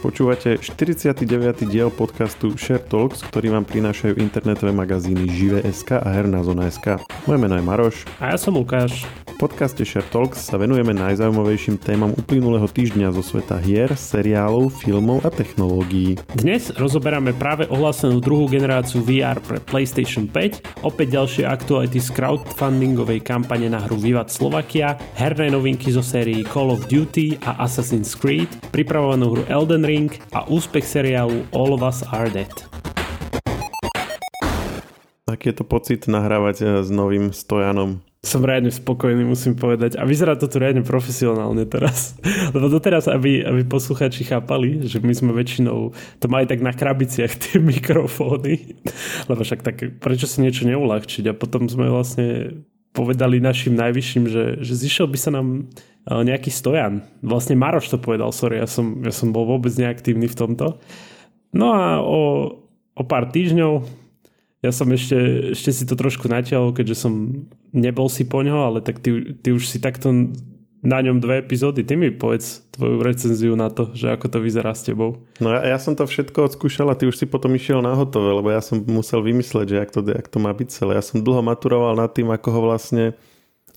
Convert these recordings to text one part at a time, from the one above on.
Počúvate 49. diel podcastu Share Talks, ktorý vám prinášajú internetové magazíny Žive.sk a Herná zona.sk. Moje meno je Maroš. A ja som Lukáš. Podcaste Share Talks sa venujeme najzaujímavejším témam uplynulého týždňa zo sveta hier, seriálov, filmov a technológií. Dnes rozoberáme práve ohlásenú druhú generáciu VR pre PlayStation 5, opäť ďalšie aktuality z crowdfundingovej kampane na hru Vivat Slovakia, herné novinky zo sérií Call of Duty a Assassin's Creed, pripravovanú hru Elden Ring a úspech seriálu All of Us Are Dead. Aký je to pocit nahrávať eh, s novým stojanom? Som riadne spokojný, musím povedať. A vyzerá to tu riadne profesionálne teraz. Lebo doteraz, aby, aby posluchači chápali, že my sme väčšinou to mali tak na krabiciach tie mikrofóny. Lebo však tak, prečo si niečo neulahčiť? A potom sme vlastne povedali našim najvyšším, že, že zišiel by sa nám eh, nejaký stojan. Vlastne Maroš to povedal, sorry, ja som, ja som bol vôbec neaktívny v tomto. No a o, o pár týždňov ja som ešte, ešte si to trošku natiahol, keďže som nebol si po ňo, ale tak ty, ty už si takto na ňom dve epizódy. Ty mi povedz tvoju recenziu na to, že ako to vyzerá s tebou. No ja, ja som to všetko odskúšal a ty už si potom išiel na hotové, lebo ja som musel vymysleť, že jak to, jak to má byť celé. Ja som dlho maturoval nad tým, ako ho vlastne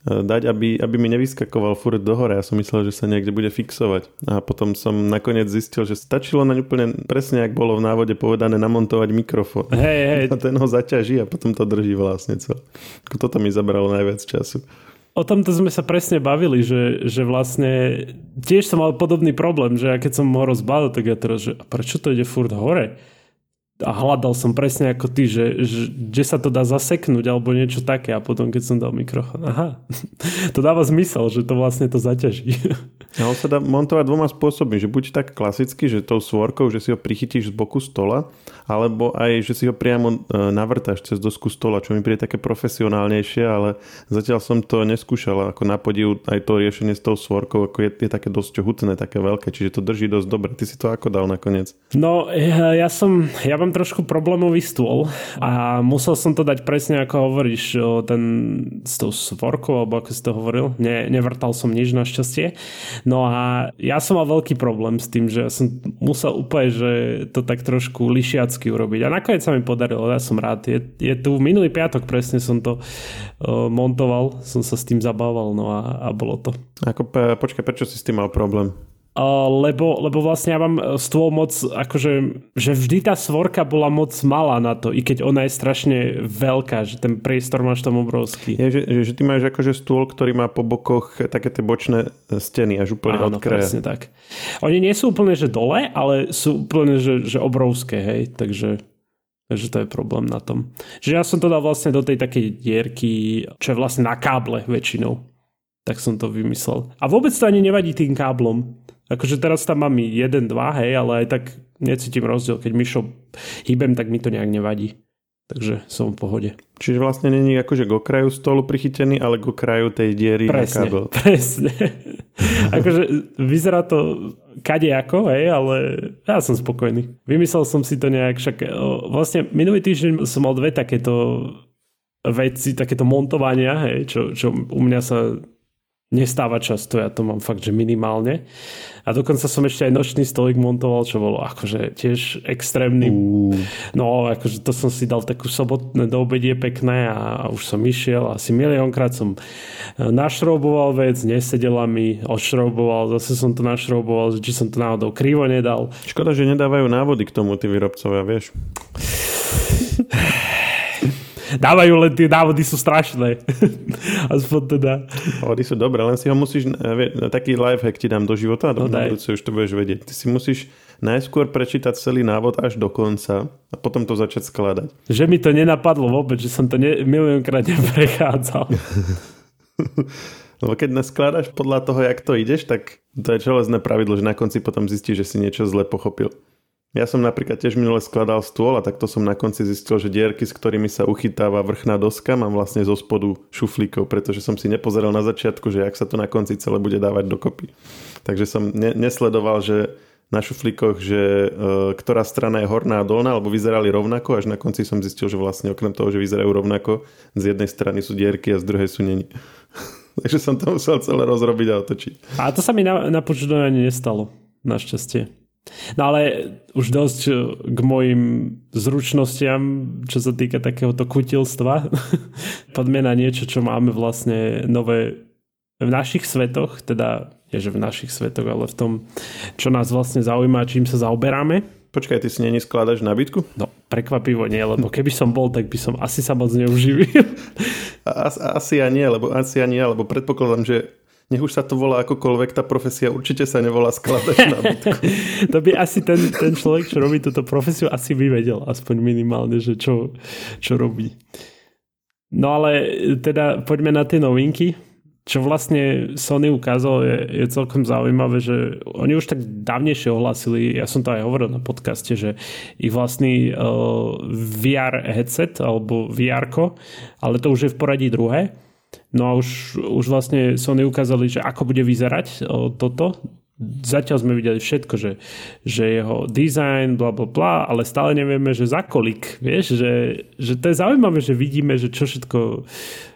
dať, aby, aby mi nevyskakoval furt dohore. Ja som myslel, že sa niekde bude fixovať. A potom som nakoniec zistil, že stačilo naň úplne presne, ak bolo v návode povedané, namontovať mikrofón. Hej, hej. A ten ho zaťaží a potom to drží vlastne celé. Toto mi zabralo najviac času. O tomto sme sa presne bavili, že, že vlastne tiež som mal podobný problém, že ja keď som ho rozbádal, tak ja teraz, že prečo to ide furt hore? A hľadal som presne ako ty, že, že, že sa to dá zaseknúť alebo niečo také a potom keď som dal mikrofón, aha, to dáva zmysel, že to vlastne to zaťaží. A on sa dá montovať dvoma spôsobmi, že buď tak klasicky, že tou svorkou, že si ho prichytíš z boku stola, alebo aj, že si ho priamo e, navrtáš cez dosku stola, čo mi príde také profesionálnejšie, ale zatiaľ som to neskúšal, ako na podiv aj to riešenie s tou svorkou, ako je, je také dosť hutné, také veľké, čiže to drží dosť dobre. Ty si to ako dal nakoniec? No, ja som, ja mám trošku problémový stôl a musel som to dať presne ako hovoríš, ten s tou svorkou, alebo ako si to hovoril. Ne, nevrtal som nič našťastie. No a ja som mal veľký problém s tým, že som musel úplne, že to tak trošku lišiacky urobiť. A nakoniec sa mi podarilo, ja som rád. Je, je tu minulý piatok presne som to uh, montoval, som sa s tým zabával, no a, a bolo to. Ako, počkaj, prečo si s tým mal problém? Lebo, lebo vlastne ja mám stôl moc, akože, že vždy tá svorka bola moc malá na to, i keď ona je strašne veľká, že ten priestor máš tam obrovský. Je, že, že, ty máš akože stôl, ktorý má po bokoch také tie bočné steny, až úplne Áno, od kraja. presne tak. Oni nie sú úplne, že dole, ale sú úplne, že, že obrovské, hej, takže Takže to je problém na tom. Že ja som to dal vlastne do tej takej dierky, čo je vlastne na káble väčšinou. Tak som to vymyslel. A vôbec to ani nevadí tým káblom. Akože teraz tam mám jeden, dva, hej, ale aj tak necítim rozdiel. Keď myšou hýbem, tak mi to nejak nevadí. Takže som v pohode. Čiže vlastne není akože k okraju stolu prichytený, ale k okraju tej diery presne, na kábel. Presne. akože vyzerá to kadejako, hej, ale ja som spokojný. Vymyslel som si to nejak, však vlastne minulý týždeň som mal dve takéto veci, takéto montovania, hej, čo, čo u mňa sa nestáva často, ja to mám fakt, že minimálne. A dokonca som ešte aj nočný stolik montoval, čo bolo akože tiež extrémny. Uh. No, akože to som si dal takú sobotné do obedie pekné a, a už som išiel. Asi miliónkrát som e, našrouboval vec, nesedela mi, odšrouboval, zase som to našrouboval, či som to náhodou krivo nedal. Škoda, že nedávajú návody k tomu tí výrobcovia, vieš. dávajú len tie návody sú strašné. Aspoň teda. Návody sú dobré, len si ho musíš, vie, taký lifehack ti dám do života a do no, budúce už to budeš vedieť. Ty si musíš najskôr prečítať celý návod až do konca a potom to začať skladať. Že mi to nenapadlo vôbec, že som to ne, miliónkrát neprechádzal. Lebo keď naskladaš podľa toho, jak to ideš, tak to je železné pravidlo, že na konci potom zistíš, že si niečo zle pochopil. Ja som napríklad tiež minule skladal stôl a takto som na konci zistil, že dierky, s ktorými sa uchytáva vrchná doska, mám vlastne zo spodu šuflíkov, pretože som si nepozeral na začiatku, že ak sa to na konci celé bude dávať dokopy. Takže som ne- nesledoval, že na šuflíkoch, že e, ktorá strana je horná a dolná, alebo vyzerali rovnako, až na konci som zistil, že vlastne okrem toho, že vyzerajú rovnako, z jednej strany sú dierky a z druhej sú není. Takže som to musel celé rozrobiť a otočiť. A to sa mi na, na počúvanie nestalo, našťastie. No ale už dosť k mojim zručnostiam, čo sa týka takéhoto kutilstva. Poďme na niečo, čo máme vlastne nové v našich svetoch, teda nie že v našich svetoch, ale v tom, čo nás vlastne zaujíma, čím sa zaoberáme. Počkaj, ty si není skladaš nábytku? No, prekvapivo nie, lebo keby som bol, tak by som asi sa moc neuživil. As, asi ja nie, lebo asi ja nie, lebo predpokladám, že nech už sa to volá akokoľvek, tá profesia určite sa nevolá skladač nábytku. to by asi ten, ten človek, čo robí túto profesiu, asi by vedel, aspoň minimálne, že čo, čo robí. No ale teda poďme na tie novinky. Čo vlastne Sony ukázal je, je celkom zaujímavé, že oni už tak dávnejšie ohlasili, ja som to aj hovoril na podcaste, že ich vlastný uh, VR headset alebo vr ale to už je v poradí druhé, No a už, už vlastne Sony ukázali, že ako bude vyzerať o, toto. Zatiaľ sme videli všetko, že, že jeho design, bla bla bla, ale stále nevieme, že za kolik, vieš, že, že to je zaujímavé, že vidíme, že čo všetko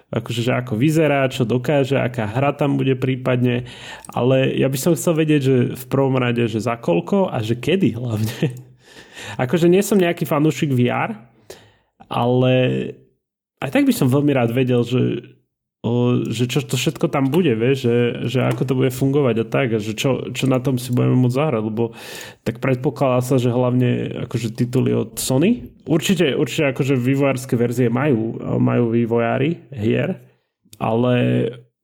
akože, že ako vyzerá, čo dokáže, aká hra tam bude prípadne, ale ja by som chcel vedieť, že v prvom rade, že za koľko a že kedy hlavne. akože nie som nejaký fanúšik VR, ale aj tak by som veľmi rád vedel, že, že čo to všetko tam bude, vieš, že, že ako to bude fungovať a tak, a že čo, čo na tom si budeme môcť zahrať, lebo tak predpokladá sa, že hlavne akože tituly od Sony. Určite, určite akože vývojárske verzie majú, majú vývojári hier, ale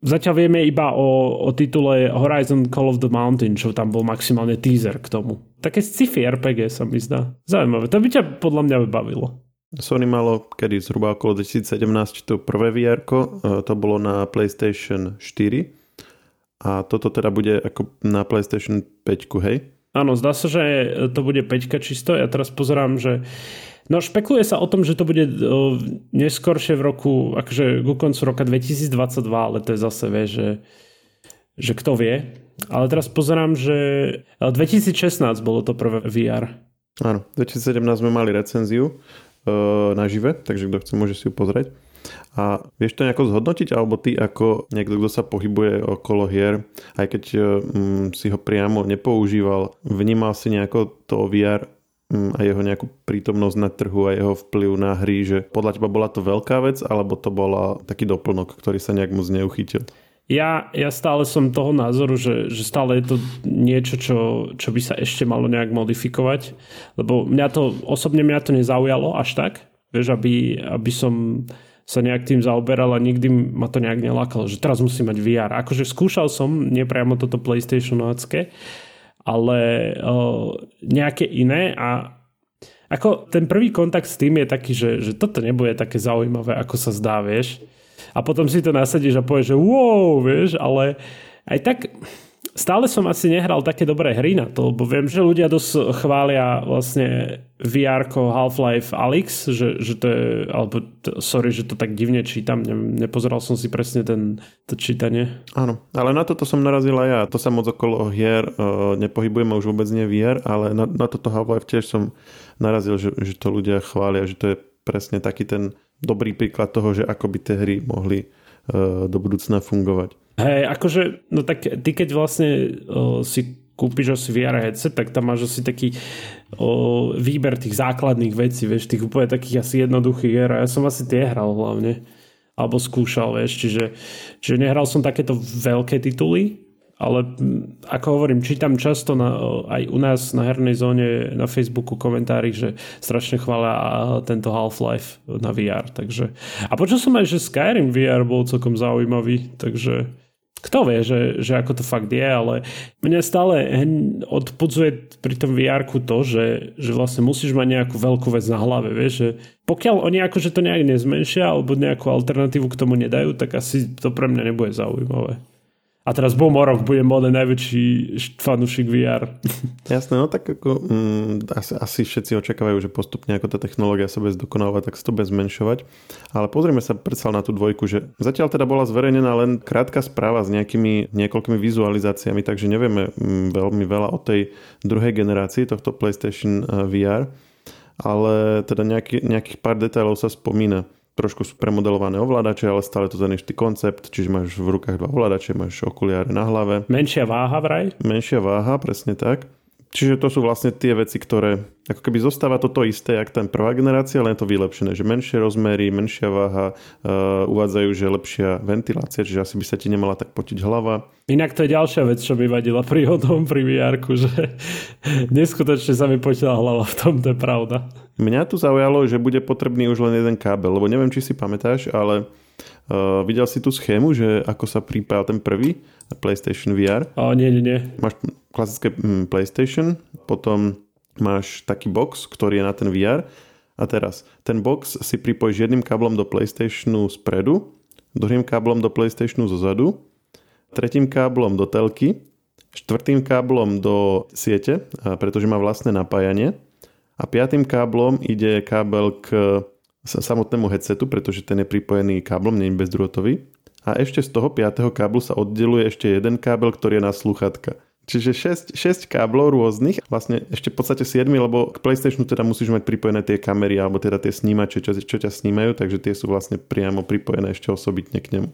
zatiaľ vieme iba o, o titule Horizon Call of the Mountain, čo tam bol maximálne teaser k tomu. Také sci-fi RPG sa mi zdá. Zaujímavé. To by ťa podľa mňa bavilo. Sony malo kedy zhruba okolo 2017 to prvé VR, e, to bolo na PlayStation 4 a toto teda bude ako na PlayStation 5, hej? Áno, zdá sa, že to bude 5 čisto. Ja teraz pozerám, že No špekuluje sa o tom, že to bude o, neskôršie v roku, akože ku koncu roka 2022, ale to je zase, vie, že, že kto vie. Ale teraz pozerám, že 2016 bolo to prvé VR. Áno, 2017 sme mali recenziu nažive, takže kto chce, môže si ju pozrieť. A vieš to nejako zhodnotiť, alebo ty ako niekto, kto sa pohybuje okolo hier, aj keď um, si ho priamo nepoužíval, vnímal si nejako to VR um, a jeho nejakú prítomnosť na trhu a jeho vplyv na hry, že podľa teba bola to veľká vec, alebo to bola taký doplnok, ktorý sa nejak moc neuchytil? Ja, ja stále som toho názoru, že, že stále je to niečo, čo, čo by sa ešte malo nejak modifikovať, lebo mňa to, osobne mňa to nezaujalo až tak, vieš, aby, aby som sa nejak tým zaoberal a nikdy ma to nejak nelákalo, že teraz musím mať VR. Akože skúšal som, nepriamo toto PlayStationovacké, ale uh, nejaké iné a ako ten prvý kontakt s tým je taký, že, že toto nebude také zaujímavé, ako sa zdá, vieš a potom si to nasadíš a povieš, že wow, vieš, ale aj tak stále som asi nehral také dobré hry na to, lebo viem, že ľudia dosť chvália vlastne VR Half-Life Alyx, že, že to je, alebo sorry, že to tak divne čítam, ne, nepozeral som si presne ten, to čítanie. Áno, ale na toto som narazil aj ja, to sa moc okolo hier uh, nepojhybujem už vôbec nie VR, ale na, na toto Half-Life tiež som narazil, že, že to ľudia chvália, že to je presne taký ten dobrý príklad toho, že ako by tie hry mohli uh, do budúcna fungovať. Hej, akože, no tak ty keď vlastne uh, si kúpiš asi VR headset, tak tam máš asi taký o, výber tých základných vecí, vieš, tých úplne takých asi jednoduchých hier a ja som asi tie hral hlavne. Alebo skúšal, vieš, čiže, čiže nehral som takéto veľké tituly, ale ako hovorím, čítam často na, aj u nás na hernej zóne na Facebooku komentári, že strašne chvália tento Half-Life na VR. Takže... A počul som aj, že Skyrim VR bol celkom zaujímavý, takže kto vie, že, že ako to fakt je, ale mňa stále odpudzuje pri tom vr to, že, že vlastne musíš mať nejakú veľkú vec na hlave, vieš, že pokiaľ oni akože to nejak nezmenšia alebo nejakú alternatívu k tomu nedajú, tak asi to pre mňa nebude zaujímavé. A teraz bol rok, budem môj najväčší fanúšik VR. Jasné, no tak ako, mm, asi, asi všetci očakávajú, že postupne ako tá technológia sa bude zdokonalovať, tak sa to bude zmenšovať. Ale pozrieme sa predsa na tú dvojku, že zatiaľ teda bola zverejnená len krátka správa s nejakými niekoľkými vizualizáciami, takže nevieme mm, veľmi veľa o tej druhej generácii tohto PlayStation eh, VR, ale teda nejaký, nejakých pár detailov sa spomína trošku sú premodelované ovládače, ale stále to ten istý koncept, čiže máš v rukách dva ovládače, máš okuliare na hlave. Menšia váha vraj? Menšia váha, presne tak. Čiže to sú vlastne tie veci, ktoré ako keby zostáva to to isté, jak ten prvá generácia, len je to vylepšené, že menšie rozmery, menšia váha, uh, uvádzajú, že lepšia ventilácia, čiže asi by sa ti nemala tak potiť hlava. Inak to je ďalšia vec, čo mi vadila pri hodom pri vr že neskutočne sa mi potila hlava v tom, to je pravda. Mňa tu zaujalo, že bude potrebný už len jeden kábel, lebo neviem, či si pamätáš, ale Uh, videl si tú schému, že ako sa pripája ten prvý PlayStation VR? O, nie, nie, nie. Máš klasické mm, PlayStation, potom máš taký box, ktorý je na ten VR a teraz ten box si pripojíš jedným káblom do PlayStationu spredu, druhým káblom do PlayStationu zozadu, tretím káblom do telky, štvrtým káblom do siete, pretože má vlastné napájanie a piatým káblom ide kábel k samotnému headsetu, pretože ten je pripojený káblom, nie bezdrôtový. A ešte z toho 5. káblu sa oddeluje ešte jeden kábel, ktorý je na sluchatka. Čiže 6, 6 káblov rôznych, vlastne ešte v podstate 7, lebo k PlayStationu teda musíš mať pripojené tie kamery alebo teda tie snímače, čo, čo ťa snímajú, takže tie sú vlastne priamo pripojené ešte osobitne k nemu.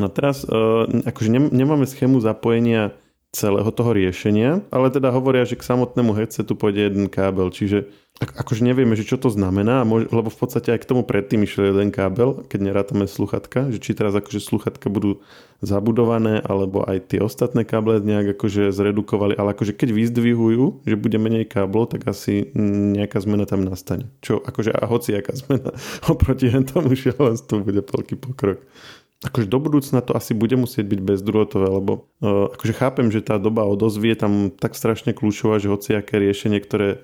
No teraz, uh, akože nemáme schému zapojenia celého toho riešenia, ale teda hovoria, že k samotnému headsetu pôjde jeden kábel, čiže akože nevieme, že čo to znamená, lebo v podstate aj k tomu predtým išiel jeden kábel, keď nerátame sluchatka, že či teraz akože sluchatka budú zabudované, alebo aj tie ostatné káble nejak akože zredukovali, ale akože keď vyzdvihujú, že bude menej káblov, tak asi nejaká zmena tam nastane. Čo akože a hoci aká zmena oproti tomu šialenstvu bude veľký pokrok akože do budúcna to asi bude musieť byť bezdrôtové, lebo uh, akože chápem, že tá doba odozvie je tam tak strašne kľúčová, že hociaké riešenie, ktoré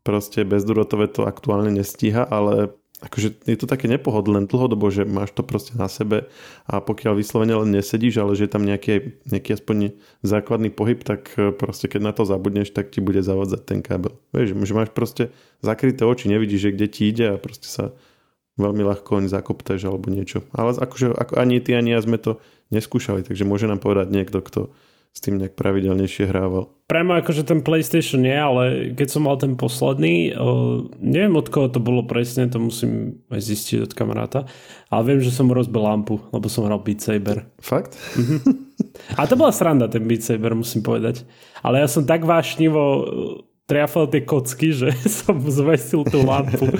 proste bezdrôtové to aktuálne nestíha, ale akože je to také nepohodlné dlhodobo, že máš to proste na sebe a pokiaľ vyslovene len nesedíš, ale že je tam nejaký, nejaký aspoň základný pohyb, tak e, proste keď na to zabudneš, tak ti bude zavadzať ten kábel. Vieš, že máš proste zakryté oči, nevidíš, že kde ti ide a proste sa veľmi ľahko zakopteš alebo niečo. Ale akože ako ani ty, ani ja sme to neskúšali, takže môže nám povedať niekto, kto s tým nejak pravidelnejšie hrával. Premo akože ten PlayStation nie, ale keď som mal ten posledný, o, neviem od koho to bolo presne, to musím aj zistiť od kamaráta, ale viem, že som rozbil lampu, lebo som hral Beat Saber. Fakt? Mhm. A to bola sranda ten Beat Saber, musím povedať. Ale ja som tak vášnivo triafal tie kocky, že som zvesil tú lampu.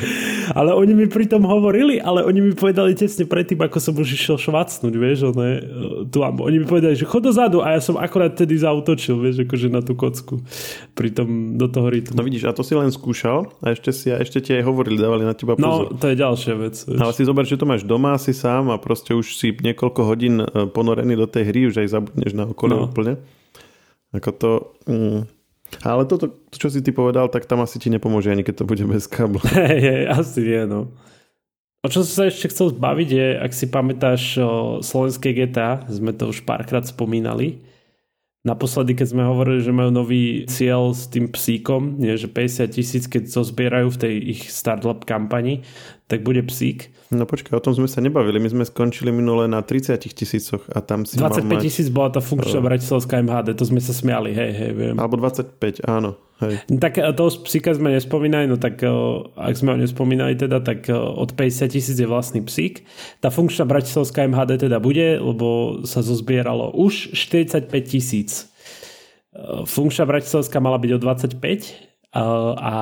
Ale oni mi pritom hovorili, ale oni mi povedali tesne predtým, ako som už išiel švacnúť, vieš, one, tú lampu. Oni mi povedali, že chod dozadu a ja som akorát tedy zautočil, vieš, akože na tú kocku. Pritom do toho rytmu. No vidíš, a to si len skúšal a ešte, si, a ešte ti aj hovorili, dávali na teba pozor. No, to je ďalšia vec. Vieš. Ale si zober, že to máš doma, si sám a proste už si niekoľko hodín e, ponorený do tej hry, už aj zabudneš na okolí no. úplne. Ako to... Mm, ale toto, to, čo si ty povedal, tak tam asi ti nepomôže ani keď to bude bez kábla. Hej, asi nie, no. O čo som sa ešte chcel zbaviť je, ak si pamätáš o slovenské GTA, sme to už párkrát spomínali, Naposledy, keď sme hovorili, že majú nový cieľ s tým psíkom, nie, že 50 tisíc, keď zozbierajú v tej ich startup kampani, tak bude psík. No počkaj, o tom sme sa nebavili. My sme skončili minule na 30 tisícoch a tam si 25 tisíc bola tá funkčná bratislavská MHD, to sme sa smiali, hej, hej, viem. Alebo 25, áno. Hej. Tak e, toho psíka sme nespomínali, no tak e, ak sme ho nespomínali teda, tak e, od 50 tisíc je vlastný psík. Tá funkčná bratislavská MHD teda bude, lebo sa zozbieralo už 45 tisíc. Funkčná bratislavská mala byť o 25 a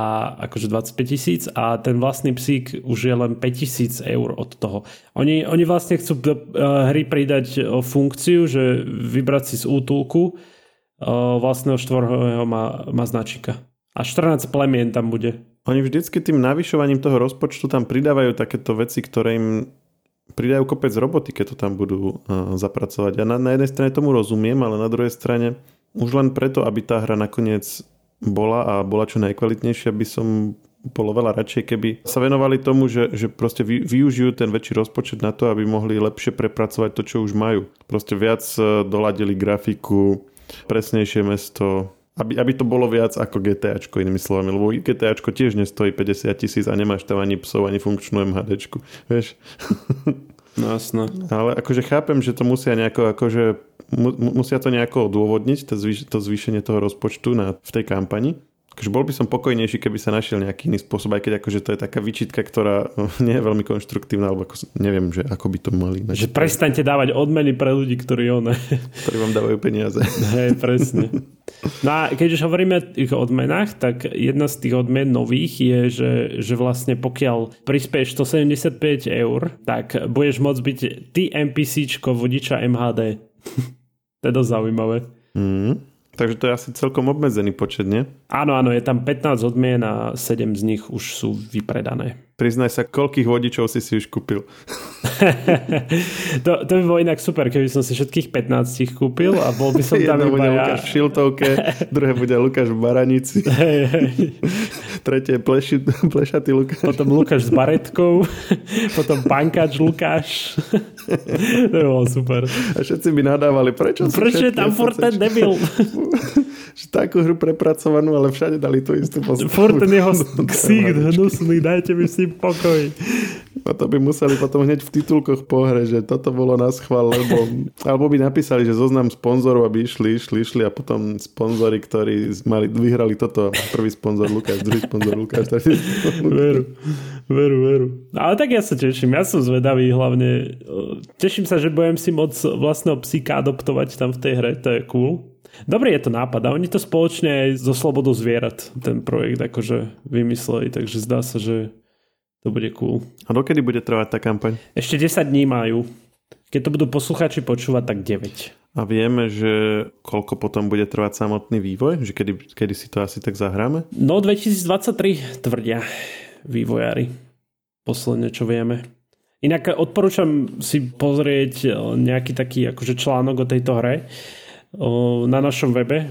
akože 25 tisíc a ten vlastný psík už je len 5 tisíc eur od toho. Oni, oni vlastne chcú do hry pridať funkciu, že vybrať si z útulku vlastného štvorhového má, má značíka. A 14 plemien tam bude. Oni vždycky tým navyšovaním toho rozpočtu tam pridávajú takéto veci, ktoré im pridajú kopec roboty, keď to tam budú uh, zapracovať. Ja na, na jednej strane tomu rozumiem, ale na druhej strane už len preto, aby tá hra nakoniec bola a bola čo najkvalitnejšia, by som bolo veľa radšej, keby sa venovali tomu, že, že proste vy, využijú ten väčší rozpočet na to, aby mohli lepšie prepracovať to, čo už majú. Proste viac doladili grafiku, presnejšie mesto, aby, aby to bolo viac ako GTAčko, inými slovami, lebo GTAčko tiež nestojí 50 tisíc a nemáš tam ani psov, ani funkčnú MHDčku, vieš? No jasno. Ale akože chápem, že to musia nejako, akože musia to nejako odôvodniť, to, zvýš, to zvýšenie toho rozpočtu na, v tej kampani, akože bol by som pokojnejší, keby sa našiel nejaký iný spôsob, aj keď akože to je taká vyčitka, ktorá nie je veľmi konštruktívna, alebo ako, neviem, že ako by to mali. Že prestaňte dávať odmeny pre ľudí, ktorí one... Ktorí vám dávajú peniaze. Hej, presne. No a keď už hovoríme o tých odmenách, tak jedna z tých odmen nových je, že, že vlastne pokiaľ prispieš 175 eur, tak budeš môcť byť ty NPCčko vodiča MHD. to je dosť zaujímavé. Mm. Takže to je asi celkom obmedzený počet, nie? Áno, áno, je tam 15 odmien a 7 z nich už sú vypredané. Priznaj sa, koľkých vodičov si si už kúpil? to, to by bolo inak super, keby som si všetkých 15 ich kúpil a bol by som tam Jedno iba bude ja. Lukáš v Šiltovke, druhé bude Lukáš v Baranici, tretie pleši, plešatý Lukáš. Potom Lukáš s baretkou, potom pankač Lukáš. to bolo super. A všetci by nadávali, prečo Prečo je tam furt ten debil? Že Takú hru prepracovanú, ale všade dali tú istú postavu. Furt ten jeho ksík hnusný, dajte mi s ním pokoj. A to by museli potom hneď v titulkoch po hre, že toto bolo na schvál, lebo... Alebo by napísali, že zoznam sponzorov, aby išli, išli, išli a potom sponzory, ktorí mali, vyhrali toto. Prvý sponzor Lukáš, druhý sponzor Lukáš. sponzor Lukáš. Veru, veru, veru. Ale tak ja sa teším, ja som zvedavý hlavne. e, Teším sa, že budem si môcť vlastného psíka adoptovať tam v tej hre, to je cool. Dobrý je to nápad a oni to spoločne aj so Slobodou zvierat ten projekt akože vymysleli, takže zdá sa, že to bude cool. A dokedy bude trvať tá kampaň? Ešte 10 dní majú. Keď to budú poslucháči počúvať, tak 9. A vieme, že koľko potom bude trvať samotný vývoj? Že kedy, kedy si to asi tak zahráme? No 2023 tvrdia vývojári. Posledne, čo vieme. Inak odporúčam si pozrieť e, nejaký taký akože článok o tejto hre na našom webe.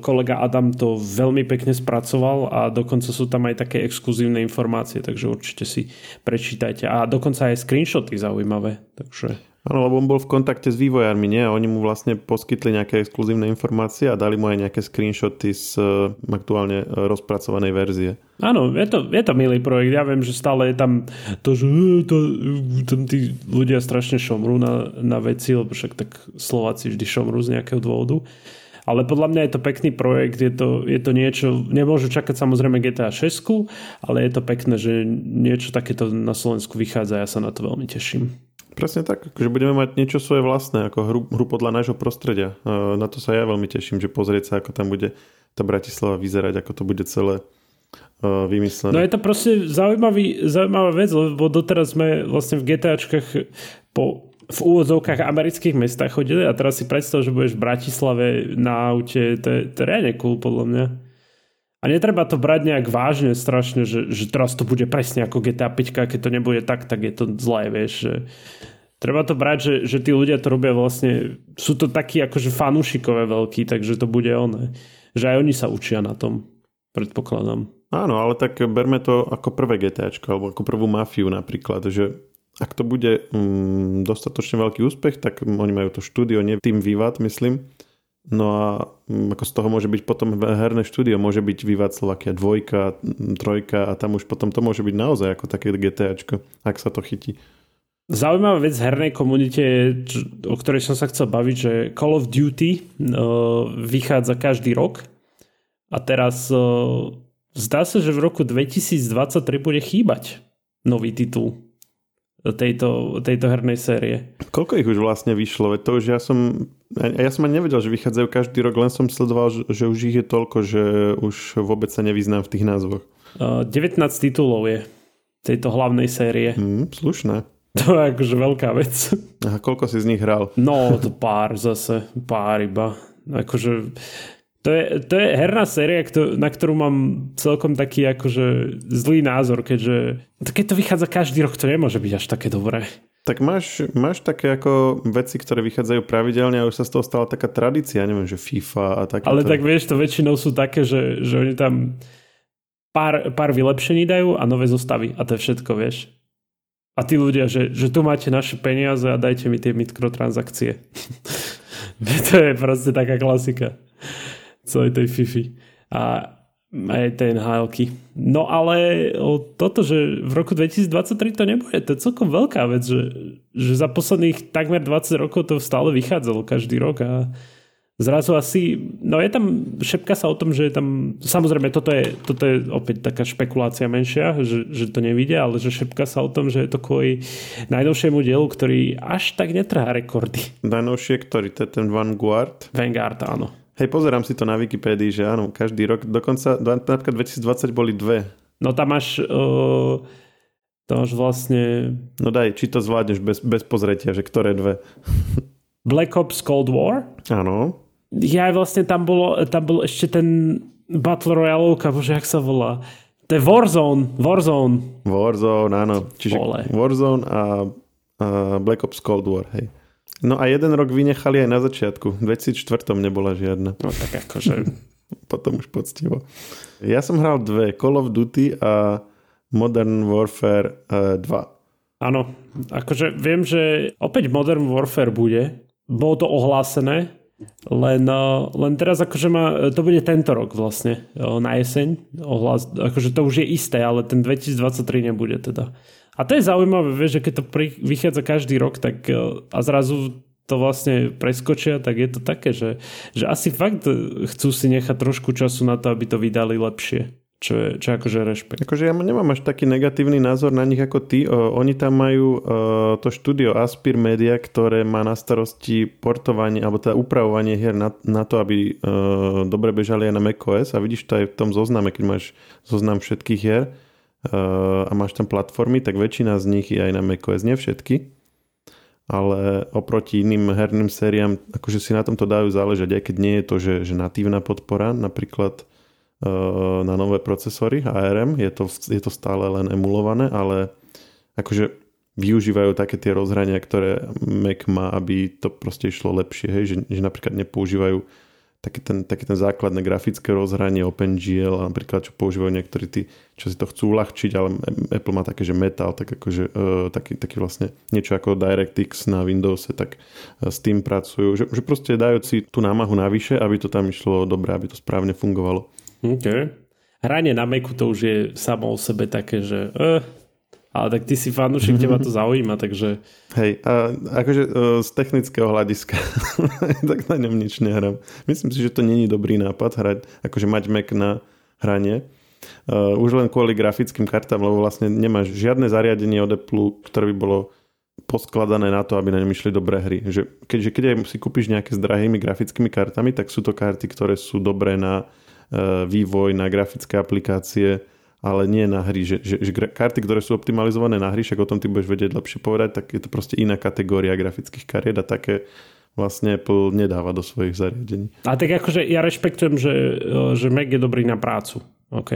Kolega Adam to veľmi pekne spracoval a dokonca sú tam aj také exkluzívne informácie, takže určite si prečítajte. A dokonca aj screenshoty zaujímavé. Takže Áno, lebo on bol v kontakte s vývojármi, nie? Oni mu vlastne poskytli nejaké exkluzívne informácie a dali mu aj nejaké screenshoty z uh, aktuálne uh, rozpracovanej verzie. Áno, je to, je to milý projekt. Ja viem, že stále je tam to, že "Eh, to, tam tí ľudia strašne šomrú na, na veci, lebo však tak Slováci vždy šomrú z nejakého dôvodu. Ale podľa mňa je to pekný projekt, je to, je to niečo, nemôžu čakať samozrejme GTA 6, ale je to pekné, že niečo takéto na Slovensku vychádza, ja sa na to veľmi teším. Presne tak, že budeme mať niečo svoje vlastné, ako hru, hru podľa nášho prostredia. Uh, na to sa ja veľmi teším, že pozrieť sa, ako tam bude tá Bratislava vyzerať, ako to bude celé uh, vymyslené. No je to proste zaujímavý, zaujímavá vec, lebo doteraz sme vlastne v GTAčkách po v úvodzovkách amerických mestách chodili a teraz si predstav, že budeš v Bratislave na aute, to je, to je reálne cool podľa mňa. A netreba to brať nejak vážne strašne, že, že teraz to bude presne ako GTA 5, keď to nebude tak, tak je to zlé, vieš. Že treba to brať, že, že tí ľudia to robia vlastne, sú to takí akože fanúšikové veľkí, takže to bude ono. Že aj oni sa učia na tom, predpokladám. Áno, ale tak berme to ako prvé GTAčko, alebo ako prvú mafiu napríklad, že ak to bude mm, dostatočne veľký úspech, tak oni majú to štúdio, nie tým Vivat, myslím. No a mm, ako z toho môže byť potom herné štúdio, môže byť Vivat Slovakia dvojka, mm, trojka a tam už potom to môže byť naozaj ako také GTAčko, ak sa to chytí. Zaujímavá vec v hernej komunite, o ktorej som sa chcel baviť, že Call of Duty uh, vychádza každý rok a teraz uh, zdá sa, že v roku 2023 bude chýbať nový titul tejto, tejto hernej série. Koľko ich už vlastne vyšlo? Veď to už ja som, ja som ani nevedel, že vychádzajú každý rok, len som sledoval, že, už ich je toľko, že už vôbec sa nevyznám v tých názvoch. Uh, 19 titulov je tejto hlavnej série. Hm, slušné. To je akože veľká vec. A koľko si z nich hral? No, to pár zase, pár iba. Akože, to je, to je herná séria, na ktorú mám celkom taký akože zlý názor, keďže keď to vychádza každý rok, to nemôže byť až také dobré. Tak máš, máš také ako veci, ktoré vychádzajú pravidelne a už sa z toho stala taká tradícia, neviem, že FIFA a také. Ale tak vieš, to väčšinou sú také, že, že oni tam pár, pár vylepšení dajú a nové zostavy a to je všetko, vieš. A tí ľudia, že, že tu máte naše peniaze a dajte mi tie mikrotransakcie. to je proste taká klasika celej tej Fifi. A aj tej nhl No ale o toto, že v roku 2023 to nebude, to je celkom veľká vec, že, že za posledných takmer 20 rokov to stále vychádzalo každý rok a zrazu asi, no je tam, šepka sa o tom, že je tam, samozrejme toto je, toto je opäť taká špekulácia menšia, že, že to nevidia, ale že šepka sa o tom, že je to kvôli najnovšiemu dielu, ktorý až tak netrhá rekordy. Najnovšie, ktorý to je ten Vanguard? Vanguard, áno. Hej, pozerám si to na Wikipédii, že áno, každý rok, dokonca napríklad 2020 boli dve. No tam máš, uh, tam máš vlastne... No daj, či to zvládneš bez, bez pozretia, že ktoré dve. Black Ops Cold War? Áno ja vlastne tam bolo, tam bol ešte ten Battle Royale, bože, jak sa volá. To je Warzone. Warzone. Warzone, áno. Čiže Vole. Warzone a, a Black Ops Cold War, hej. No a jeden rok vynechali aj na začiatku. V 2004 nebola žiadna. No tak akože... Potom už poctivo. Ja som hral dve. Call of Duty a Modern Warfare 2. E, áno. Akože viem, že opäť Modern Warfare bude. Bolo to ohlásené, len, eh, len teraz akože má, to bude tento rok vlastne, na jeseň. Ohlas, akože to už je isté, ale ten 2023 nebude teda. A to je zaujímavé, vieš, že keď to pri, vychádza každý rok, tak eh, a zrazu to vlastne preskočia, tak je to také, že, že asi fakt chcú si nechať trošku času na to, aby to vydali lepšie čo je, čo akože rešpekt. Akože ja nemám až taký negatívny názor na nich ako ty. O, oni tam majú o, to štúdio Aspir Media, ktoré má na starosti portovanie alebo teda upravovanie hier na, na to, aby o, dobre bežali aj na macOS a vidíš to aj v tom zozname, keď máš zoznam všetkých hier a máš tam platformy, tak väčšina z nich je aj na macOS, nie všetky ale oproti iným herným sériám, akože si na tomto dajú záležať, aj keď nie je to, že, že natívna podpora, napríklad Eh, na nové procesory ARM, je to, je to stále len emulované, ale akože využívajú také tie rozhrania, ktoré Mac má, aby to proste išlo lepšie, hej? Že, že napríklad nepoužívajú taký ten, taký ten základné grafické rozhranie OpenGL, napríklad čo používajú niektorí tí, čo si to chcú uľahčiť, ale Apple má také, že Metal, tak akože, uh, taký, taký vlastne niečo ako DirectX na Windowse, tak uh, s tým pracujú, že, že proste dajú si tú námahu navyše, aby to tam išlo dobre, aby to správne fungovalo. OK. Hranie na Macu to už je samo o sebe také, že eh, ale tak ty si fanúšik, teba to zaujíma, takže... Hej, a akože uh, z technického hľadiska tak na ňom nič nehrám. Myslím si, že to není dobrý nápad hrať, akože mať Mac na hranie. Uh, už len kvôli grafickým kartám, lebo vlastne nemáš žiadne zariadenie od Apple, ktoré by bolo poskladané na to, aby na ňom išli dobré hry. Že keďže keď si kúpiš nejaké s drahými grafickými kartami, tak sú to karty, ktoré sú dobré na E, vývoj na grafické aplikácie, ale nie na hry. Že, že, že karty, ktoré sú optimalizované na hry, však o tom ty budeš vedieť lepšie povedať, tak je to proste iná kategória grafických kariet a také vlastne Apple nedáva do svojich zariadení. A tak akože ja rešpektujem, že, e, že Mac je dobrý na prácu. OK?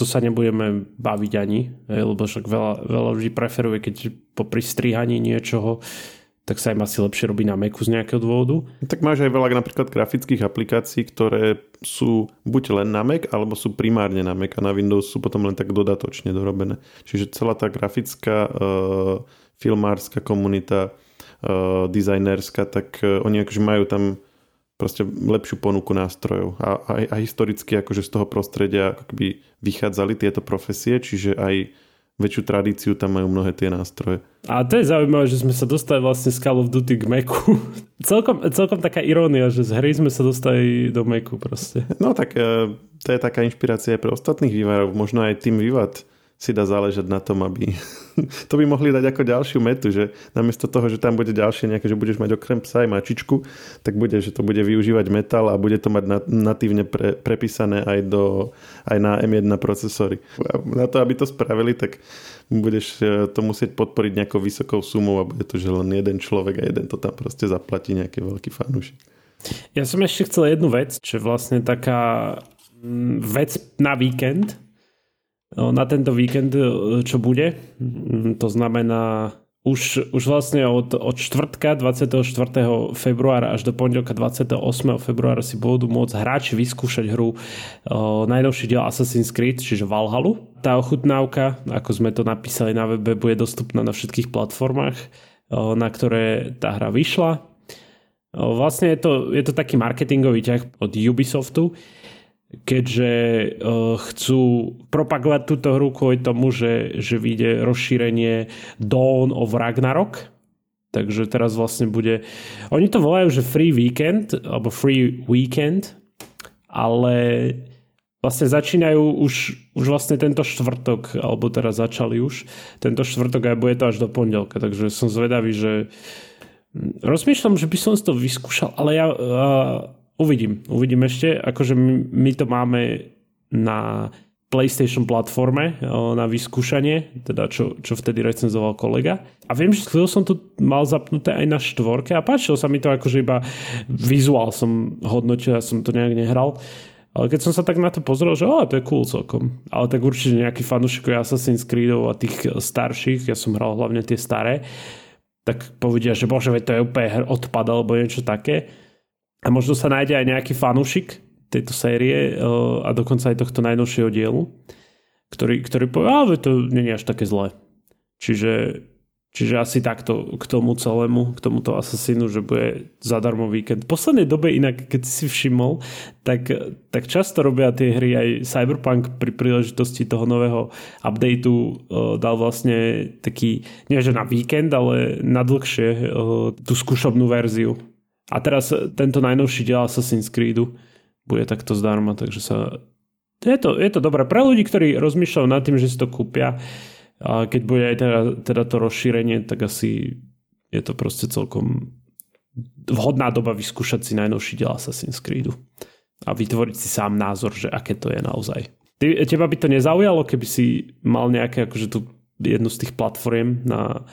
To sa nebudeme baviť ani, lebo však veľa, veľa ľudí preferuje, keď popri strihaní niečoho tak sa im asi lepšie robí na Macu z nejakého dôvodu. Tak máš aj veľa napríklad grafických aplikácií, ktoré sú buď len na Mac, alebo sú primárne na Mac a na Windows sú potom len tak dodatočne dorobené. Čiže celá tá grafická, uh, filmárska komunita, uh, dizajnerská, tak uh, oni akože majú tam proste lepšiu ponuku nástrojov. A, a, a historicky akože z toho prostredia akoby vychádzali tieto profesie, čiže aj väčšiu tradíciu tam majú mnohé tie nástroje. A to je zaujímavé, že sme sa dostali vlastne z Call of Duty k Macu. celkom, celkom taká irónia, že z hry sme sa dostali do Macu proste. No tak e, to je taká inšpirácia aj pre ostatných vývarov. Možno aj tým vývad si dá záležať na tom, aby... to by mohli dať ako ďalšiu metu, že namiesto toho, že tam bude ďalšie nejaké, že budeš mať okrem psa aj mačičku, tak bude, že to bude využívať metal a bude to mať natívne pre, prepísané aj, do, aj na M1 procesory. Na to, aby to spravili, tak budeš e, to musieť podporiť nejakou vysokou sumou a bude to, že len jeden človek a jeden to tam proste zaplatí nejaký veľký fanúšik. Ja som ešte chcel jednu vec, čo je vlastne taká mm, vec na víkend, na tento víkend, e, čo bude. Mm, to znamená už, už vlastne od, od čtvrtka 24. februára až do pondelka 28. februára si budú môcť hráči vyskúšať hru o, najnovší diel Assassin's Creed, čiže Valhalu. Tá ochutnávka, ako sme to napísali na webe, bude dostupná na všetkých platformách, o, na ktoré tá hra vyšla. O, vlastne je to, je to taký marketingový ťah od Ubisoftu, keďže uh, chcú propagovať túto hru kvôli tomu, že, že vyjde rozšírenie Dawn of Ragnarok, Takže teraz vlastne bude... Oni to volajú, že free weekend, alebo free weekend, ale vlastne začínajú už, už vlastne tento štvrtok, alebo teraz začali už tento štvrtok a bude to až do pondelka, takže som zvedavý, že rozmýšľam, že by som to vyskúšal, ale ja uh, uvidím, uvidím ešte, akože my, my to máme na PlayStation platforme na vyskúšanie, teda čo, čo vtedy recenzoval kolega. A viem, že chvíľu som to mal zapnuté aj na štvorke a páčilo sa mi to akože iba vizuál som hodnotil, ja som to nejak nehral. Ale keď som sa tak na to pozrel, že oh, to je cool celkom. Ale tak určite nejaký fanúšikov Assassin's Creedov a tých starších, ja som hral hlavne tie staré, tak povedia, že bože, to je úplne odpad alebo niečo také. A možno sa nájde aj nejaký fanúšik, tejto série uh, a dokonca aj tohto najnovšieho dielu, ktorý, ktorý povie, ale to nie je až také zlé. Čiže, čiže asi takto k tomu celému, k tomuto Assassinu, že bude zadarmo víkend. V poslednej dobe inak, keď si všimol, tak, tak často robia tie hry aj Cyberpunk pri príležitosti toho nového updateu uh, dal vlastne taký, nie že na víkend, ale na dlhšie uh, tú skúšobnú verziu. A teraz tento najnovší diel Assassin's Creedu bude takto zdarma, takže sa... Je to, je to dobré pre ľudí, ktorí rozmýšľajú nad tým, že si to kúpia a keď bude aj teda, teda to rozšírenie, tak asi je to proste celkom vhodná doba vyskúšať si najnovší diel Assassin's Creedu a vytvoriť si sám názor, že aké to je naozaj. Teba by to nezaujalo, keby si mal nejaké akože tu jednu z tých platform na,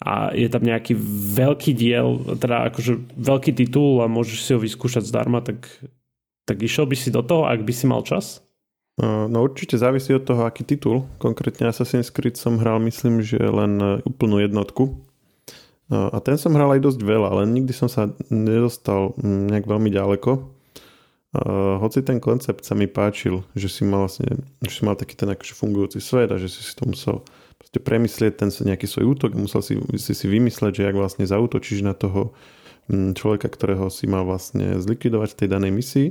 a je tam nejaký veľký diel, teda akože veľký titul a môžeš si ho vyskúšať zdarma, tak tak išiel by si do toho, ak by si mal čas? No určite závisí od toho, aký titul. Konkrétne Assassin's Creed som hral, myslím, že len e, úplnú jednotku. A ten som hral aj dosť veľa, ale nikdy som sa nedostal mm, nejak veľmi ďaleko. Hoci ten koncept sa mi páčil, že si mal, vlastne, že si mal taký ten akože fungujúci svet a že si si to musel premyslieť ten nejaký svoj útok, musel si, si si vymysleť, že jak vlastne zautočíš na toho mm, človeka, ktorého si mal vlastne zlikvidovať v tej danej misii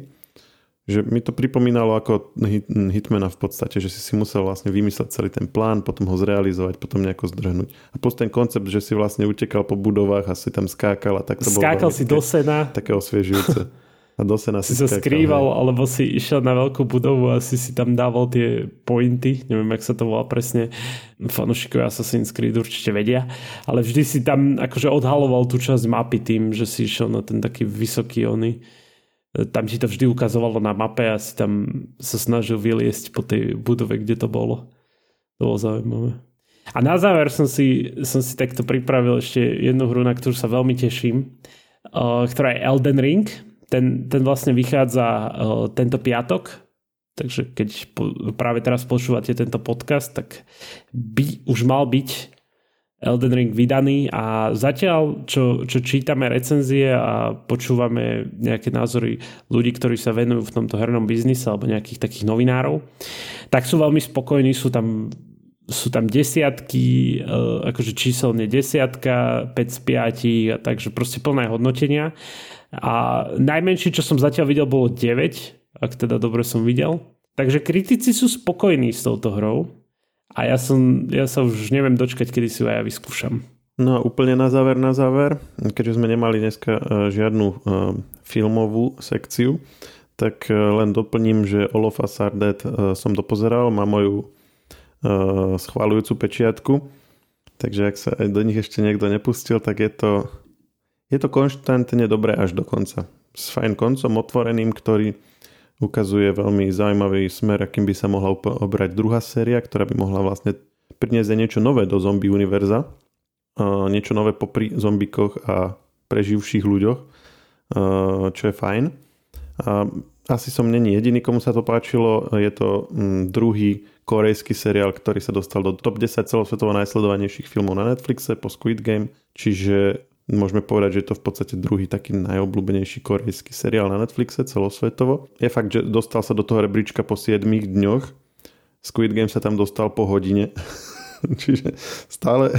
že mi to pripomínalo ako hit, hitmana v podstate, že si si musel vlastne vymysleť celý ten plán, potom ho zrealizovať, potom nejako zdrhnúť. A plus ten koncept, že si vlastne utekal po budovách a si tam skákal a tak to Skákal bolo si také, do sena. Také osviežujúce. A do sena si, si sa skrýval, hej. alebo si išiel na veľkú budovu a si si tam dával tie pointy, neviem, jak sa to volá presne, fanúšikovia Assassin's Creed určite vedia, ale vždy si tam akože odhaloval tú časť mapy tým, že si išiel na ten taký vysoký ony tam ti to vždy ukazovalo na mape a si tam sa snažil vyliesť po tej budove, kde to bolo. To bolo zaujímavé. A na záver som si, som si takto pripravil ešte jednu hru, na ktorú sa veľmi teším, uh, ktorá je Elden Ring. Ten, ten vlastne vychádza uh, tento piatok, takže keď práve teraz počúvate tento podcast, tak by už mal byť Elden Ring vydaný. A zatiaľ, čo, čo čítame recenzie a počúvame nejaké názory ľudí, ktorí sa venujú v tomto hernom biznise alebo nejakých takých novinárov, tak sú veľmi spokojní, sú tam sú tam desiatky, e, akože číselne desiatka, 5 z 5, a takže proste plné hodnotenia. A najmenšie, čo som zatiaľ videl, bolo 9, ak teda dobre som videl. Takže kritici sú spokojní s touto hrou. A ja, som, ja sa už neviem dočkať, kedy si ho ja vyskúšam. No a úplne na záver, na záver, keďže sme nemali dneska e, žiadnu e, filmovú sekciu, tak e, len doplním, že Olofa Sardet som dopozeral, má moju schválujúcu pečiatku, takže ak sa do nich ešte niekto nepustil, tak je to, je to konštantne dobré až do konca. S fajn koncom otvoreným, ktorý ukazuje veľmi zaujímavý smer, akým by sa mohla obrať druhá séria, ktorá by mohla vlastne priniesť niečo nové do zombie univerza. Niečo nové popri zombikoch a preživších ľuďoch, čo je fajn. Asi som není jediný, komu sa to páčilo. Je to mm, druhý korejský seriál, ktorý sa dostal do top 10 celosvetovo najsledovanejších filmov na Netflixe po Squid Game, čiže Môžeme povedať, že je to v podstate druhý taký najobľúbenejší korejský seriál na Netflixe celosvetovo. Je fakt, že dostal sa do toho rebríčka po 7 dňoch. Squid Game sa tam dostal po hodine. Čiže stále,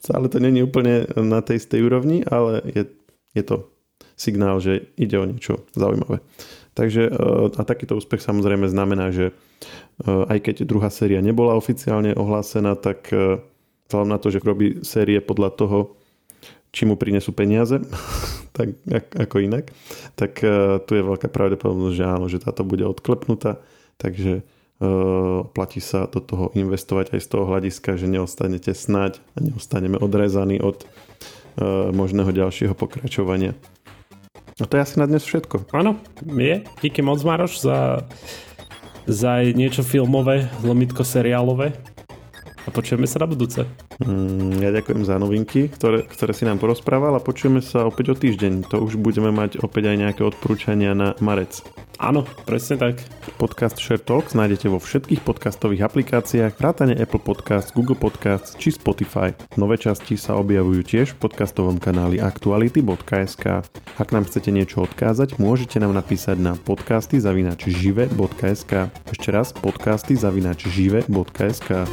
stále to není úplne na tej istej úrovni, ale je, je to signál, že ide o niečo zaujímavé. Takže e, a takýto úspech samozrejme znamená, že e, aj keď druhá séria nebola oficiálne ohlásená, tak e, vzhľadom na to, že robí série podľa toho, či mu prinesú peniaze, tak ako inak, tak uh, tu je veľká pravdepodobnosť, že áno, že táto bude odklepnutá, takže uh, platí sa do toho investovať aj z toho hľadiska, že neostanete snať a neostaneme odrezaní od uh, možného ďalšieho pokračovania. A to je asi na dnes všetko. Áno, je. Díky moc, Maroš, za, za niečo filmové, lomitko seriálové. A počujeme sa na budúce. Mm, ja ďakujem za novinky, ktoré, ktoré si nám porozprával a počujeme sa opäť o týždeň. To už budeme mať opäť aj nejaké odporúčania na marec. Áno, presne tak. Podcast Share Talks nájdete vo všetkých podcastových aplikáciách, vrátane Apple Podcast, Google Podcast či Spotify. Nové časti sa objavujú tiež v podcastovom kanáli aktuality.sk. Ak nám chcete niečo odkázať, môžete nám napísať na podcasty zavinač žive.sk. Ešte raz podcasty zavinač žive.sk.